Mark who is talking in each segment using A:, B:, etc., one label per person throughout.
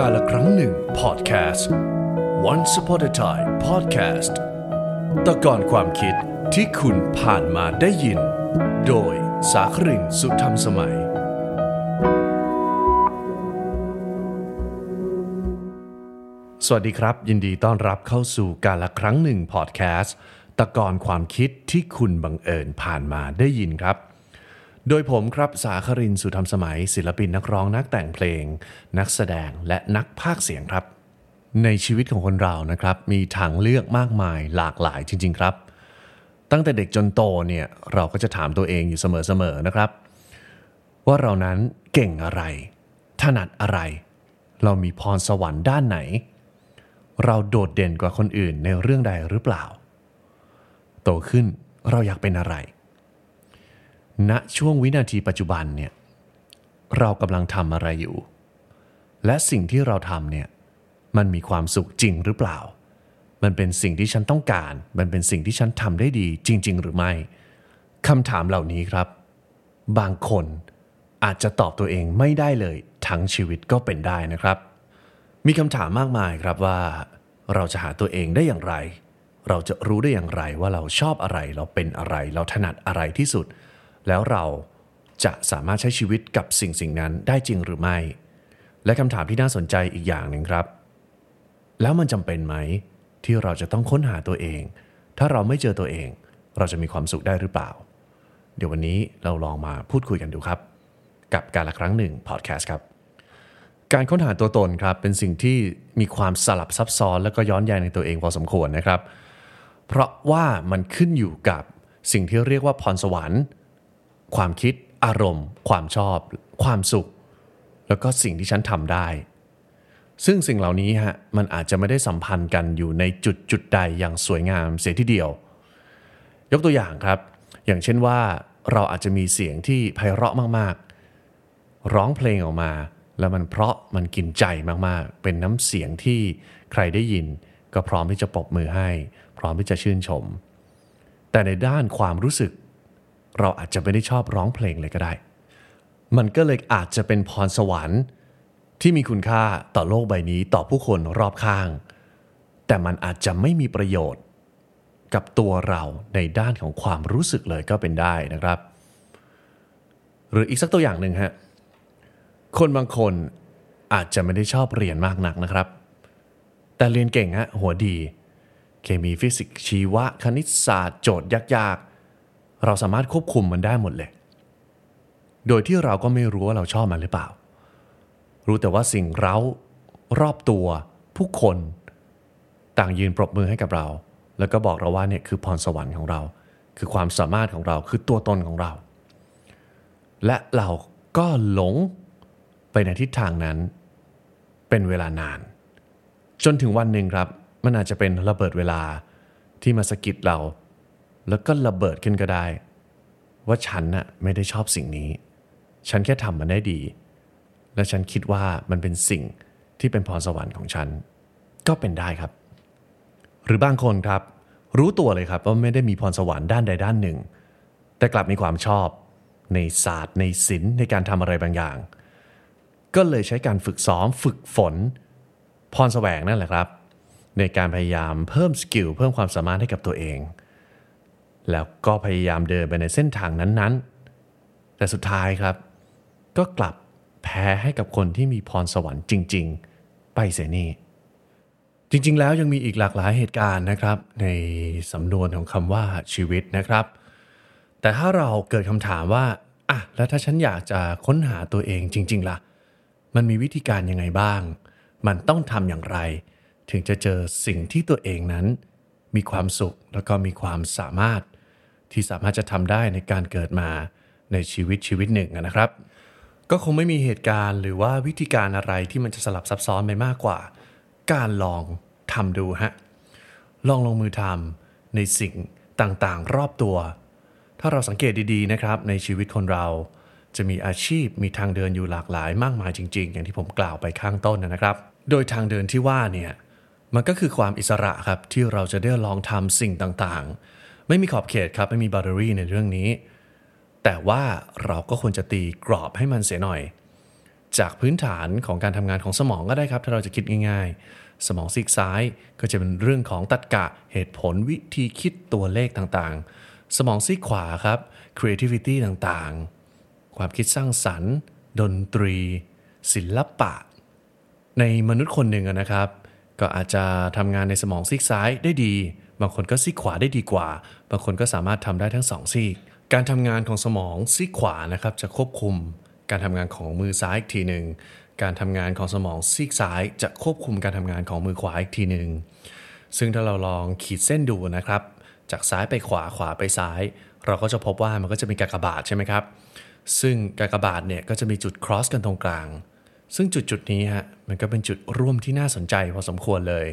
A: กาละครั้งหนึ่งพอดแคสต์ Once upon a time podcast ตะกอนความคิดที่คุณผ่านมาได้ยิน โดยสาครินสุธรรมสมัย สวัสดีครับ ยินดีต้อนรับเข้าสู่กาละครั้งหนึ่งพอดแคสต์ตะกอนความคิดที่คุณบังเอิญผ่านมาได้ยินครับ โดยผมครับสาครินสุธรรมสมัย ศิลปินนักร้องนักแต่งเพลง นักแสดงและนักพากย์เสียงครับ ในชีวิตของคนเรานะครับ มีทางเลือกมากมายหลากหลายจริง ๆ ครับ ตั้งแต่เด็กจนโตเนี่ยเราก็จะถามตัวเองอยู่เสมอๆนะครับ ว่าเรานั้นเก่งอะไร ถนัดอะไร เรามีพรสวรรค์ด้านไหน เราโดดเด่นกว่าคนอื่นในเรื่องใดหรือเปล่า โตขึ้นเราอยากเป็นอะไร ณช่วงวินาทีปัจจุบันเนี่ยเรากำลังทำอะไรอยู่ และสิ่งที่เราทำเนี่ยมันมีความสุขจริงหรือเปล่า มันเป็นสิ่งที่ฉันต้องการ มันเป็นสิ่งที่ฉันทำได้ดีจริง ๆ หรือไม่คำถามเหล่านี้ครับ บางคนอาจจะตอบตัวเองไม่ได้เลยทั้งชีวิตก็เป็นได้นะครับ มีคำถามมากมายครับว่า เราจะหาตัวเองได้อย่างไร เราจะรู้ได้อย่างไรว่าเราชอบอะไร เราเป็นอะไร เราถนัดอะไรที่สุด แล้วเราจะสามารถใช้ชีวิตกับสิ่งสิ่งนั้นได้จริงหรือไม่ และคำถามที่น่าสนใจอีกอย่างหนึ่งครับ แล้วมันจำเป็นไหม ที่เราจะต้องค้นหาตัวเอง ถ้าเราไม่เจอตัวเอง เราจะมีความสุขได้หรือเปล่า เดี๋ยววันนี้เราลองมาพูดคุยกันดูครับ กับการละครั้งหนึ่งพอดแคสต์ครับ การค้นหาตัวตนครับ เป็นสิ่งที่มีความสลับซับซ้อนและก็ย้อนแย้งในตัวเองพอสมควรนะครับ เพราะว่ามันขึ้นอยู่กับสิ่งที่เรียกว่าพรสวรรค์ ความคิด อารมณ์ ความชอบ ความสุข แล้วก็สิ่งที่ฉันทำได้ ซึ่งสิ่งเหล่านี้ฮะมันอาจจะไม่ได้สัมพันธ์กันอยู่ในจุดจุดใดอย่างสวยงามเสียทีเดียว ยกตัวอย่างครับ อย่างเช่นว่าเราอาจจะมีเสียงที่ไพเราะมากๆ ร้องเพลงออกมา แล้วมันเพราะมันกินใจมากๆ เป็นน้ำเสียงที่ใครได้ยิน ก็พร้อมที่จะปรบมือให้ พร้อมที่จะชื่นชม แต่ในด้านความรู้สึก เราอาจจะไม่ได้ชอบร้องเพลงเลยก็ได้ มันก็เลยอาจจะเป็นพรสวรรค์ที่มีคุณค่าต่อโลกใบนี้ต่อผู้คนรอบข้าง แต่มันอาจจะไม่มีประโยชน์ กับตัวเราในด้านของความรู้สึกเลยก็เป็นได้นะครับ หรืออีกสักตัวอย่างหนึ่งฮะคนบางคนอาจจะไม่ได้ชอบเรียนมากนักนะครับ แต่เรียนเก่งฮะหัวดี เคมีฟิสิกส์ชีวะ คณิตศาสตร์ โจทย์ยาก เราสามารถควบคุมมันได้หมดเลย โดยที่เราก็ไม่รู้ว่าเราชอบมันหรือเปล่า รู้แต่ว่าสิ่งเรารอบตัวผู้คน ต่างยืนปรบมือให้กับเรา แล้วก็บอกเราว่าเนี่ยคือพรสวรรค์ของเรา คือความสามารถของเราคือตัวตนของเรา และเราก็หลงไปในทิศทางนั้น เป็นเวลานาน จนถึงวันหนึ่งครับ มันอาจจะเป็นระเบิดเวลาที่มาสะกิดเรา แล้วก็ระเบิดขึ้นก็ได้ ว่าฉันน่ะไม่ได้ชอบสิ่งนี้ ฉันแค่ทำมันได้ดี และฉันคิดว่ามันเป็นสิ่งที่เป็นพรสวรรค์ของฉัน ก็เป็นได้ครับ หรือบางคนครับ รู้ตัวเลยครับว่าไม่ได้มีพรสวรรค์ด้านใดด้านหนึ่ง แต่กลับมีความชอบ ในศาสตร์ในศิลป์ในการทำอะไรบางอย่าง ก็เลยใช้การฝึกซ้อมฝึกฝน พรแสวงนั่นแหละครับ ในการพยายามเพิ่มสกิลเพิ่มความสามารถให้กับตัวเอง แล้วก็พยายามเดินไปในเส้นทางนั้นๆ แต่สุดท้ายครับ ก็กลับแพ้ให้กับคนที่มีพรสวรรค์จริง ๆ ไปเสียนี่จริง ๆ แล้วยังมีอีกหลากหลายเหตุการณ์นะครับ ในสำนวนของคำว่าชีวิตนะครับ แต่ถ้าเราเกิดคำถามว่าอะแล้วถ้าฉันอยากจะค้นหาตัวเองจริง ๆล่ะ มันมีวิธีการยังไงบ้าง มันต้องทำอย่างไร ถึงจะเจอสิ่งที่ตัวเองนั้น มีความสุขแล้วก็มีความสามารถ ที่สามารถจะทำได้ในการเกิดมาในชีวิตชีวิตหนึ่งนะครับ ก็คงไม่มีเหตุการณ์หรือว่าวิธีการอะไรที่มันจะสลับซับซ้อนไปมากกว่า การลองทำดูฮะลองลงมือทำในสิ่งต่างๆ รอบตัว ถ้าเราสังเกตดีๆนะครับ ในชีวิตคนเราจะมีอาชีพมีทางเดินอยู่หลากหลายมากมายจริง ๆ อย่างที่ผมกล่าวไปข้างต้นนะครับ โดยทางเดินที่ว่าเนี่ยมันก็คือความอิสระครับที่เราจะได้ลองทำสิ่งต่างๆ ไม่มีขอบเขตครับไม่มีบาร์เรี่ในเรื่องนี้ แต่ว่าเราก็ควรจะตีกรอบให้มันเสียหน่อย จากพื้นฐานของการทำงานของสมองก็ได้ครับ ถ้าเราจะคิดง่ายๆ สมองซีกซ้ายก็จะเป็นเรื่องของตัดกะเหตุผลวิธีคิดตัวเลขต่างๆ สมองซีกขวาครับ creativity ต่างๆ ความคิดสร้างสรรค์ ดนตรี ศิลปะ ในมนุษย์คนหนึ่งนะครับ ก็อาจจะทำงานในสมองซีกซ้ายได้ดี บางคนก็ซีขวาได้ดีกว่า บางคนก็สามารถทำได้ทั้งสองซีกการทำงานของสมองซีขวานะครับจะควบคุม การทำงานของมือซ้ายอีกทีหนึ่งการทำงานของสมองซีกซ้ายจะควบคุมการทำงานของมือขวาอีกทีหนึ่งซึ่งถ้าเราลองขีดเส้นดูนะครับ จากซ้ายไปขวาขวาไปซ้าย เราก็จะพบว่ามันก็จะมีกากบาทใช่ไหมครับ ซึ่งกากบาทเนี่ยก็จะมีจุด cross กันตรงกลาง ซึ่งจุดจุดนี้ฮะมันก็เป็นจุดร่วมที่น่าสนใจพอสมควรเลย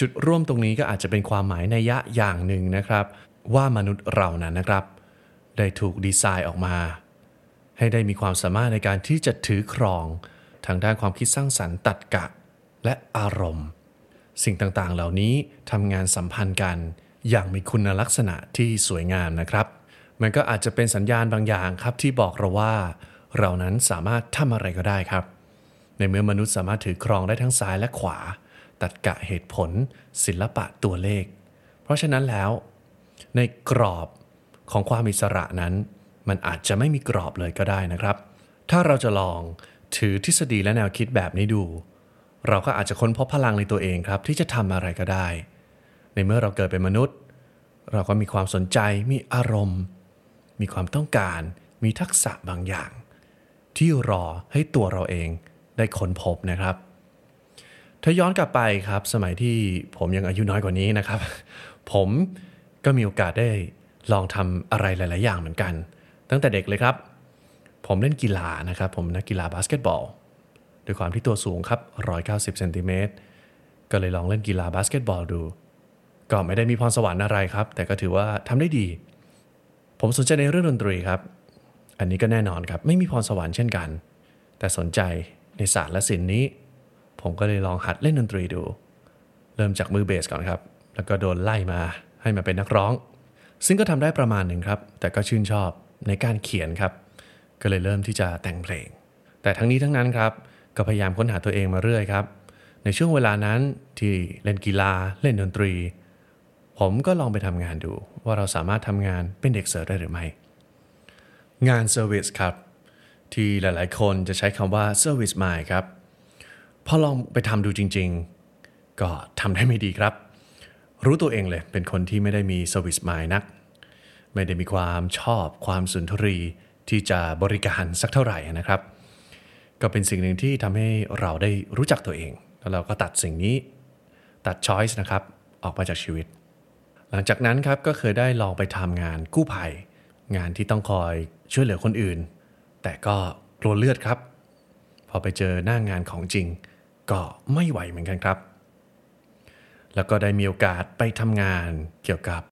A: จุดร่วมตรงนี้ก็อาจจะเป็นความหมายในยะอย่างหนึ่งนะครับ ว่ามนุษย์เรานั้นนะครับ ได้ถูกดีไซน์ออกมา ให้ได้มีความสามารถในการที่จะถือครอง ทางด้านความคิดสร้างสรรค์ตัดกะ และอารมณ์ สิ่งต่างๆ เหล่านี้ทำงานสัมพันธ์กันอย่างมีคุณลักษณะที่สวยงามนะครับ มันก็อาจจะเป็นสัญญาณบางอย่างครับที่บอกเราว่า เรานั้นสามารถทำอะไรก็ได้ครับ ในเมื่อมนุษย์สามารถถือครองได้ทั้งซ้ายและขวา ตัดกะเหตุผล ศิลปะตัวเลข เพราะฉะนั้นแล้ว ในกรอบของความอิสระนั้น มันอาจจะไม่มีกรอบเลยก็ได้นะครับ ถ้าเราจะลองถือทฤษฎีและแนวคิดแบบนี้ดู เราก็อาจจะค้นพบพลังในตัวเองครับ ที่จะทำอะไรก็ได้ ในเมื่อเราเกิดเป็นมนุษย์ เราก็มีความสนใจ มีอารมณ์ มีความต้องการ มีทักษะบางอย่าง ที่รอให้ตัวเราเองได้ค้นพบนะครับ ถ้าย้อนกลับไปครับสมัยที่ผมยังอายุน้อยกว่านี้นะครับ ผมก็มีโอกาสได้ลองทำอะไรหลาย ๆ อย่างเหมือนกัน ตั้งแต่เด็กเลยครับ ผมเล่นกีฬานะครับ ผมนักกีฬาบาสเกตบอลด้วยความที่ตัวสูงครับ 190เซนติเมตรก็เลยลองเล่นกีฬาบาสเกตบอลดู ก็ไม่ได้มีพรสวรรค์อะไรครับ แต่ก็ถือว่าทำได้ดี ผมสนใจในเรื่องดนตรีครับ อันนี้ก็แน่นอนครับ ไม่มีพรสวรรค์เช่นกัน แต่สนใจในศาสตร์และศิลป์นี้ ผมก็เลยลองหัดเล่นดนตรีดู เริ่มจากมือเบสก่อนครับ แล้วก็โดนไล่มาให้มาเป็นนักร้อง ซึ่งก็ทำได้ประมาณหนึ่งครับ แต่ก็ชื่นชอบในการเขียนครับ ก็เลยเริ่มที่จะแต่งเพลง แต่ทั้งนี้ทั้งนั้นครับ ก็พยายามค้นหาตัวเองมาเรื่อยครับ ในช่วงเวลานั้นที่เล่นกีฬาเล่นดนตรี ผมก็ลองไปทำงานดู ว่าเราสามารถทำงานเป็นเด็กเสิร์ฟได้หรือไม่ งานเซอร์วิสครับที่หลายๆ คนจะใช้คำว่า Service Mind ครับ พอลองไปทำดูจริง ๆ ก็ทำได้ไม่ดีครับ รู้ตัวเองเลยเป็นคนที่ไม่ได้มี Service Mind นัก ไม่ได้มีความชอบความสุนทรีที่จะบริการสักเท่าไหร่นะครับ ก็เป็นสิ่งหนึ่งที่ทำให้เราได้รู้จักตัวเอง แล้วเราก็ตัดสิ่งนี้ตัด choice นะครับ ออกมาจากชีวิต หลังจากนั้นครับก็เคยได้ลองไปทำงานกู้ภัย งานที่ต้องคอยช่วยเหลือคนอื่น แต่ก็กลัวเลือดครับ พอไปเจอหน้างานของจริง ก็ไม่ไหวเหมือนกันครับ แล้วก็ได้มีโอกาสไปทำงานเกี่ยวกับ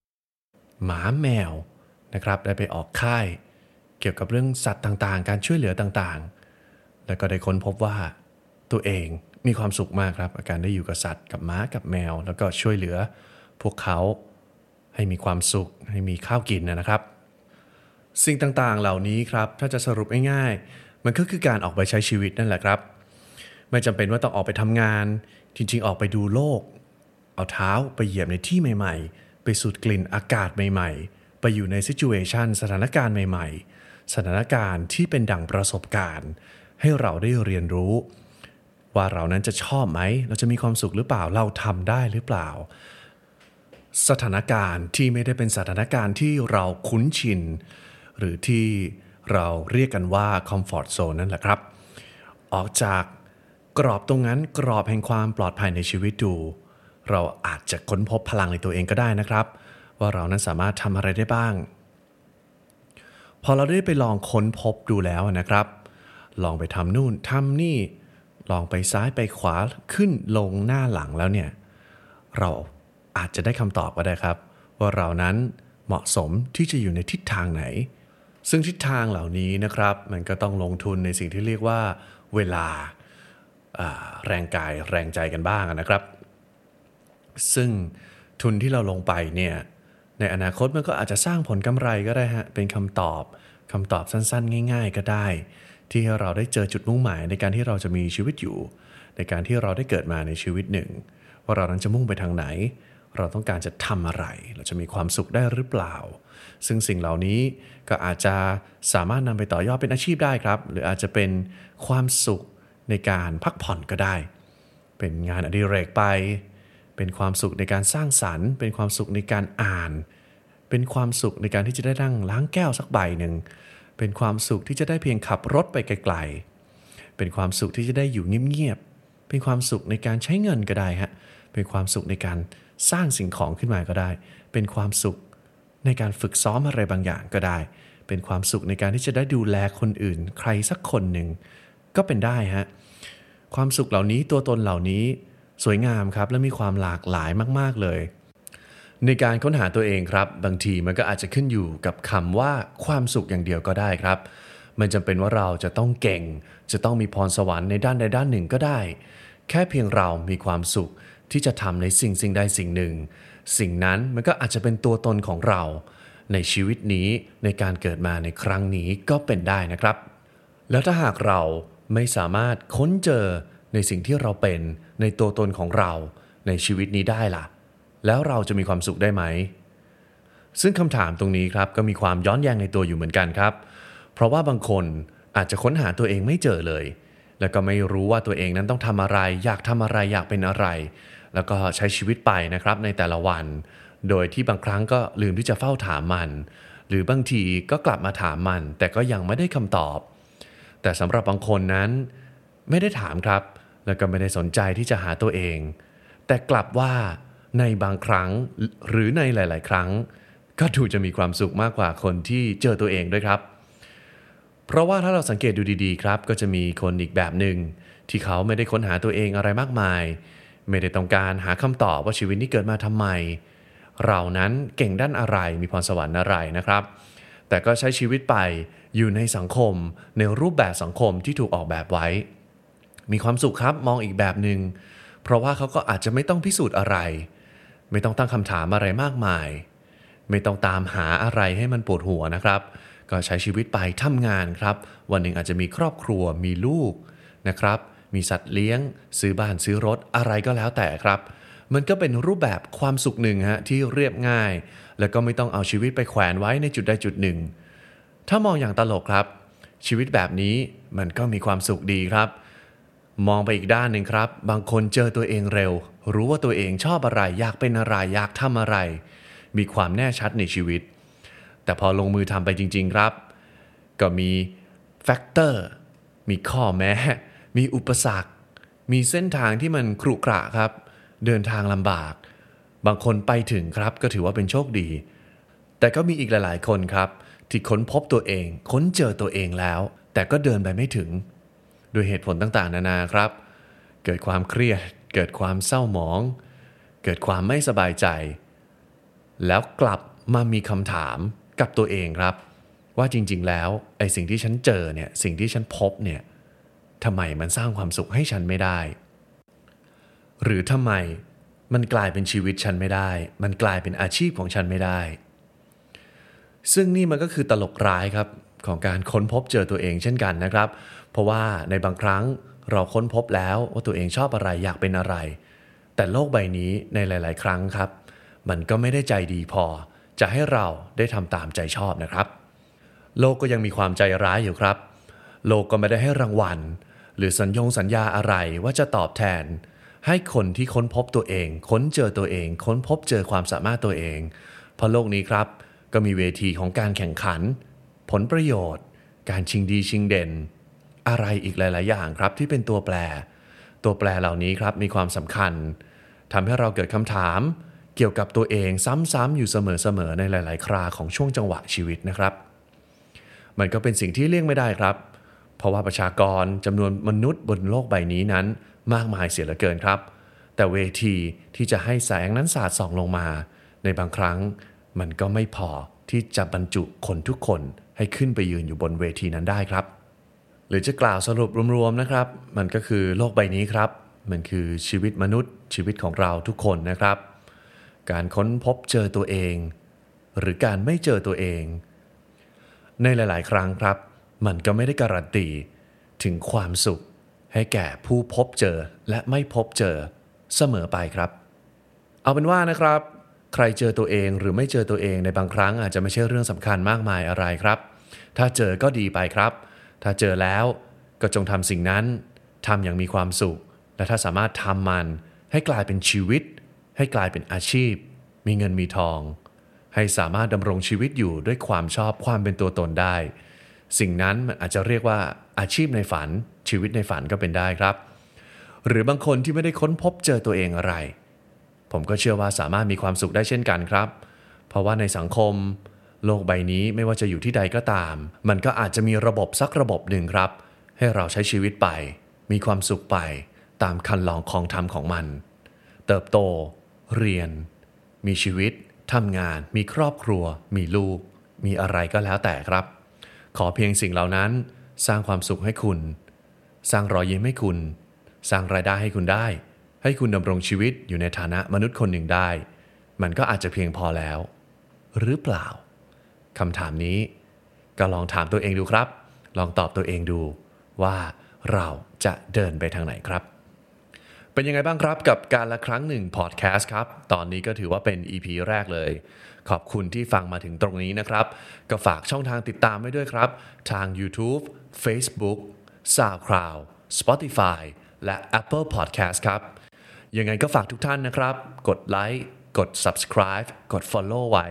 A: หมาแมวนะครับ ได้ไปออกค่ายเกี่ยวกับเรื่องสัตว์ต่างๆ การช่วยเหลือต่างๆ แล้วก็ได้ค้นพบว่าตัวเองมีความสุขมากครับอาการได้อยู่กับสัตว์กับม้ากับแมว แล้วก็ช่วยเหลือพวกเขาให้มีความสุขให้มีข้าวกินนะครับ สิ่งต่างๆเหล่านี้ครับถ้าจะสรุปง่ายๆมันก็คือการออกไปใช้ชีวิตนั่นแหละครับ ไม่จำเป็นว่าต้องออกไปทำงาน จริงๆ ออกไปดูโลก เอาเท้าไปเหยียบในที่ใหม่ ๆ ไปสูดกลิ่นอากาศใหม่ ๆ ไปอยู่ในซิจูเอชันสถานการณ์ใหม่ ๆ สถานการณ์ที่เป็นดั่งประสบการณ์ ให้เราได้เรียนรู้ ว่าเรานั้นจะชอบไหม เราจะมีความสุขหรือเปล่าเราทำได้หรือเปล่า สถานการณ์ที่ไม่ได้เป็นสถานการณ์ที่เราคุ้นชิน หรือที่เราเรียกกันว่า comfort zone นั่นแหละครับ ออกจาก กรอบตรงนั้นกรอบแห่งความปลอดภัยในชีวิตดู เราอาจจะค้นพบพลังในตัวเองก็ได้นะครับ ว่าเรานั้นสามารถทำอะไรได้บ้าง พอเราได้ไปลองค้นพบดูแล้วนะครับ ลองไปทำนู่นทำนี่ ลองไปซ้ายไปขวาขึ้นลงหน้าหลังแล้วเนี่ย เราอาจจะได้คำตอบก็ได้ครับ ว่าเรานั้นเหมาะสมที่จะอยู่ในทิศทางไหน ซึ่งทิศทางเหล่านี้นะครับ มันก็ต้องลงทุนในสิ่งที่เรียกว่า เวลาอ่า แรงกายแรงใจกันบ้างนะครับ ซึ่งทุนที่เราลงไปเนี่ยในอนาคตมันก็อาจจะสร้างผลกำไรก็ได้ฮะเป็นคำตอบคำตอบสั้นๆ ง่าย ๆ ก็ได้ ที่เราได้เจอจุดมุ่งหมายในการที่เราจะมีชีวิตอยู่ ในการที่เราได้เกิดมาในชีวิตหนึ่ง ว่าเรานั้นจะมุ่งไปทางไหน เราต้องการจะทำอะไร เราจะมีความสุขได้หรือเปล่า ซึ่งสิ่งเหล่านี้ก็อาจจะสามารถนำไปต่อยอดเป็นอาชีพได้ครับ หรืออาจจะเป็นความสุข ในการพักผ่อนก็ได้ เป็นงานอดิเรกไป เป็นความสุขในการสร้างสรรค์ เป็นความสุขในการอ่าน เป็นความสุขในการที่จะได้นั่งล้างแก้วสักใบหนึ่ง เป็นความสุขที่จะได้เพียงขับรถไปไกลๆ เป็นความสุขที่จะได้อยู่เงียบๆ เป็นความสุขในการใช้เงินก็ได้ฮะ เป็นความสุขในการสร้างสิ่งของขึ้นมาก็ได้ เป็นความสุขในการฝึกซ้อมอะไรบางอย่างก็ได้ เป็นความสุขในการที่จะได้ดูแลคนอื่น ใครสักคนหนึ่ง ก็เป็นได้ฮะความสุขเหล่านี้ตัวตนเหล่านี้สวยงามครับและมีความหลากหลายมาก ๆ เลย ในการค้นหาตัวเองครับ บางทีมันก็อาจจะขึ้นอยู่กับคำว่าความสุขอย่างเดียวก็ได้ครับ มันจำเป็นว่าเราจะต้องเก่ง จะต้องมีพรสวรรค์ในด้านใดด้านหนึ่งก็ได้ แค่เพียงเรามีความสุขที่จะทำในสิ่งสิ่งใดสิ่งหนึ่ง สิ่งนั้นมันก็อาจจะเป็นตัวตนของเรา ในชีวิตนี้ในการเกิดมาในครั้งนี้ก็เป็นได้นะครับ แล้วถ้าหากเรา ไม่สามารถค้นเจอในสิ่งที่เราเป็นในตัวตนของเราในชีวิตนี้ได้ล่ะ แล้วเราจะมีความสุขได้ไหม ซึ่งคำถามตรงนี้ครับก็มีความย้อนแย้งในตัวอยู่เหมือนกันครับ เพราะว่าบางคนอาจจะค้นหาตัวเองไม่เจอเลย แล้วก็ไม่รู้ว่าตัวเองนั้นต้องทำอะไร อยากทำอะไรอยากเป็นอะไร แล้วก็ใช้ชีวิตไปนะครับในแต่ละวัน โดยที่บางครั้งก็ลืมที่จะเฝ้าถามมัน หรือบางทีก็กลับมาถามมัน แต่ก็ยังไม่ได้คำตอบ แต่สำหรับบางคนนั้นไม่ได้ถามครับ แล้วก็ไม่ได้สนใจที่จะหาตัวเอง แต่กลับว่าในบางครั้งหรือในหลาย ๆ ครั้ง ก็ดูจะมีความสุขมากกว่าคนที่เจอตัวเองด้วยครับ เพราะว่าถ้าเราสังเกตดูดี ๆ ครับ ก็จะมีคนอีกแบบหนึ่งที่เขาไม่ได้ค้นหาตัวเองอะไรมากมาย ไม่ได้ต้องการหาคำตอบว่าชีวิตนี้เกิดมาทำไม เรานั้นเก่งด้านอะไรมีพรสวรรค์อะไรนะครับ แต่ก็ใช้ชีวิตไปอยู่ในสังคม ในรูปแบบสังคมที่ถูกออกแบบไว้ มีความสุขครับมองอีกแบบหนึง่งเพราะว่าเขาก็อาจจะไม่ต้องพิสูจน์อะไร ไม่ต้องตั้งคำถามอะไรมากมาย ไม่ต้องตามหาอะไรให้มันปวดหัวนะครับ ก็ใช้ชีวิตไปทำงานครับ วันหนึ่งอาจจะมีครอบครัวมีลูกนะครับ มีสัตว์เลี้ยง ซื้อบ้านซื้อรถอะไรก็แล้วแต่ครับ มันก็เป็นรูปแบบความสุขหนึ่งฮะที่เรียบง่าย แล้วก็ไม่ต้องเอาชีวิตไปแขวนไว้ในจุดใดจุดหนึ่ง ถ้ามองอย่างตลกครับ ชีวิตแบบนี้มันก็มีความสุขดีครับ มองไปอีกด้านหนึ่งครับ บางคนเจอตัวเองเร็ว รู้ว่าตัวเองชอบอะไร อยากเป็นอะไรอยากทำอะไร มีความแน่ชัดในชีวิต แต่พอลงมือทำไปจริง ๆครับ ก็มี factor มีข้อแม้ มีอุปสรรค มีเส้นทางที่มันครุขระครับ เดินทางลำบาก บางคนไปถึงครับก็ถือว่าเป็นโชคดี แต่ก็มีอีกหลาย ๆ คนครับ ที่ค้นพบตัวเอง ค้นเจอตัวเองแล้ว แต่ก็เดินไปไม่ถึง โดยเหตุผลต่าง ๆ นานาครับ เกิดความเครียด เกิดความเศร้าหมอง เกิดความไม่สบายใจ แล้วกลับมามีคำถามกับตัวเองครับ ว่าจริง ๆ แล้วไอ้สิ่งที่ฉันเจอเนี่ยสิ่งที่ฉันพบเนี่ยทำไมมันสร้างความสุขให้ฉันไม่ได้ หรือทำไมมันกลายเป็นชีวิตฉันไม่ได้ มันกลายเป็นอาชีพของฉันไม่ได้ ซึ่งนี่มันก็คือตลกร้ายครับของการค้นพบเจอตัวเองเช่นกันนะครับ เพราะว่าในบางครั้งเราค้นพบแล้วว่าตัวเองชอบอะไรอยากเป็นอะไร แต่โลกใบนี้ในหลาย ๆ ครั้งครับ มันก็ไม่ได้ใจดีพอ จะให้เราได้ทำตามใจชอบนะครับ โลกก็ยังมีความใจร้ายอยู่ครับ โลกก็ไม่ได้ให้รางวัล หรือสัญญงสัญญาอะไรว่าจะตอบแทน ให้คนที่ค้นพบตัวเอง ค้นเจอตัวเอง ค้นพบเจอความสามารถตัวเอง เพราะโลกนี้ครับ ก็มีเวทีของการแข่งขัน ผลประโยชน์ การชิงดีชิงเด่น อะไรอีกหลาย ๆ อย่างครับที่เป็นตัวแปร ตัวแปรเหล่านี้ครับมีความสำคัญทำให้เราเกิดคำถาม เกี่ยวกับตัวเองซ้ำ ๆ อยู่เสมอ ๆ ในหลาย ๆ คราของช่วงจังหวะชีวิตนะครับ มันก็เป็นสิ่งที่เลี่ยงไม่ได้ครับ เพราะว่าประชากรจำนวนมนุษย์บนโลกใบนี้นั้น มากมายเสียเหลือเกินครับ แต่เวทีที่จะให้แสงนั้นสาดส่องลงมา ในบางครั้งมันก็ไม่พอที่จะบรรจุคนทุกคนให้ขึ้นไปยืนอยู่บนเวทีนั้นได้ครับ หรือจะกล่าวสรุปรวมๆนะครับ มันก็คือโลกใบนี้ครับ มันคือชีวิตมนุษย์ ชีวิตของเราทุกคนนะครับ การค้นพบเจอตัวเอง หรือการไม่เจอตัวเอง ในหลาย ๆ ครั้งครับ มันก็ไม่ได้การันตีถึงความสุข ให้แก่ผู้พบเจอและไม่พบเจอเสมอไปครับ เอาเป็นว่านะครับ ใครเจอตัวเองหรือไม่เจอตัวเองในบางครั้งอาจจะไม่ใช่เรื่องสำคัญมากมายอะไรครับ ถ้าเจอก็ดีไปครับ ถ้าเจอแล้วก็จงทำสิ่งนั้นทำอย่างมีความสุข และถ้าสามารถทำมัน ให้กลายเป็นชีวิต ให้กลายเป็นอาชีพ มีเงินมีทอง ให้สามารถดำรงชีวิตอยู่ด้วยความชอบความเป็นตัวตนได้ สิ่งนั้นมันอาจจะเรียกว่าอาชีพในฝัน ชีวิตในฝันก็เป็นได้ครับ หรือบางคนที่ไม่ได้ค้นพบเจอตัวเองอะไร ผมก็เชื่อว่าสามารถมีความสุขได้เช่นกันครับ เพราะว่าในสังคม โลกใบนี้ไม่ว่าจะอยู่ที่ใดก็ตาม มันก็อาจจะมีระบบสักระบบหนึ่งครับ ให้เราใช้ชีวิตไป มีความสุขไป ตามคันลองของธรรมของมัน เติบโต เรียน มีชีวิตทำงาน มีครอบครัว มีลูก มีอะไรก็แล้วแต่ครับ ขอเพียงสิ่งเหล่านั้น สร้างความสุขให้คุณ สร้างรอยยิ้มให้คุณ สร้างรายได้ให้คุณได้ ให้คุณดำรงชีวิตอยู่ในฐานะมนุษย์คนหนึ่งได้ มันก็อาจจะเพียงพอแล้ว หรือเปล่าคำถามนี้ ก็ลองถามตัวเองดูครับ ลองตอบตัวเองดูว่าเราจะเดินไปทางไหนครับ เป็นยังไงบ้างครับกับการละครั้งหนึ่งพอดแคสต์ครับ ตอนนี้ก็ถือว่าเป็น EP แรกเลย ขอบคุณที่ฟังมาถึงตรงนี้นะครับ ก็ฝากช่องทางติดตามไว้ด้วยครับ ทาง YouTube Facebook SoundCloud Spotify และ Apple Podcast ครับ ยังไงก็ฝากทุกท่านนะครับ กดไลค์กด subscribe กด follow ไว้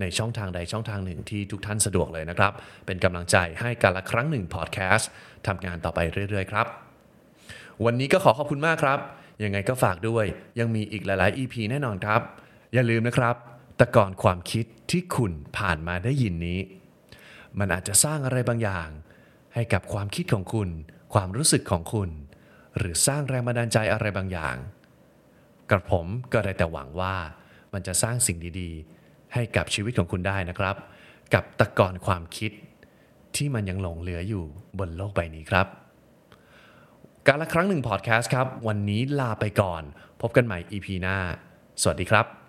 A: ในช่องทางใดช่องทางหนึ่งที่ทุกท่านสะดวกเลยนะครับ เป็นกำลังใจให้การละครั้งหนึ่งพอดแคสต์ทำงานต่อไปเรื่อย ๆ ครับ วันนี้ก็ขอขอบคุณมากครับ ยังไงก็ฝากด้วย ยังมีอีกหลาย ๆ EP แน่นอนครับ อย่าลืมนะครับแต่ก่อนความคิดที่คุณผ่านมาได้ยินนี้ มันอาจจะสร้างอะไรบางอย่าง ให้กับความคิดของคุณ ความรู้สึกของคุณ หรือสร้างแรงบันดาลใจอะไรบางอย่าง กระผมก็ได้แต่หวังว่ามันจะสร้างสิ่งดีๆ ให้กับชีวิตของคุณได้นะครับ กับตะกอนความคิด ที่มันยังหลงเหลืออยู่บนโลกใบนี้ครับ การละครั้งหนึ่งพอดแคสต์ครับ วันนี้ลาไปก่อน พบกันใหม่ EP หน้า สวัสดีครับ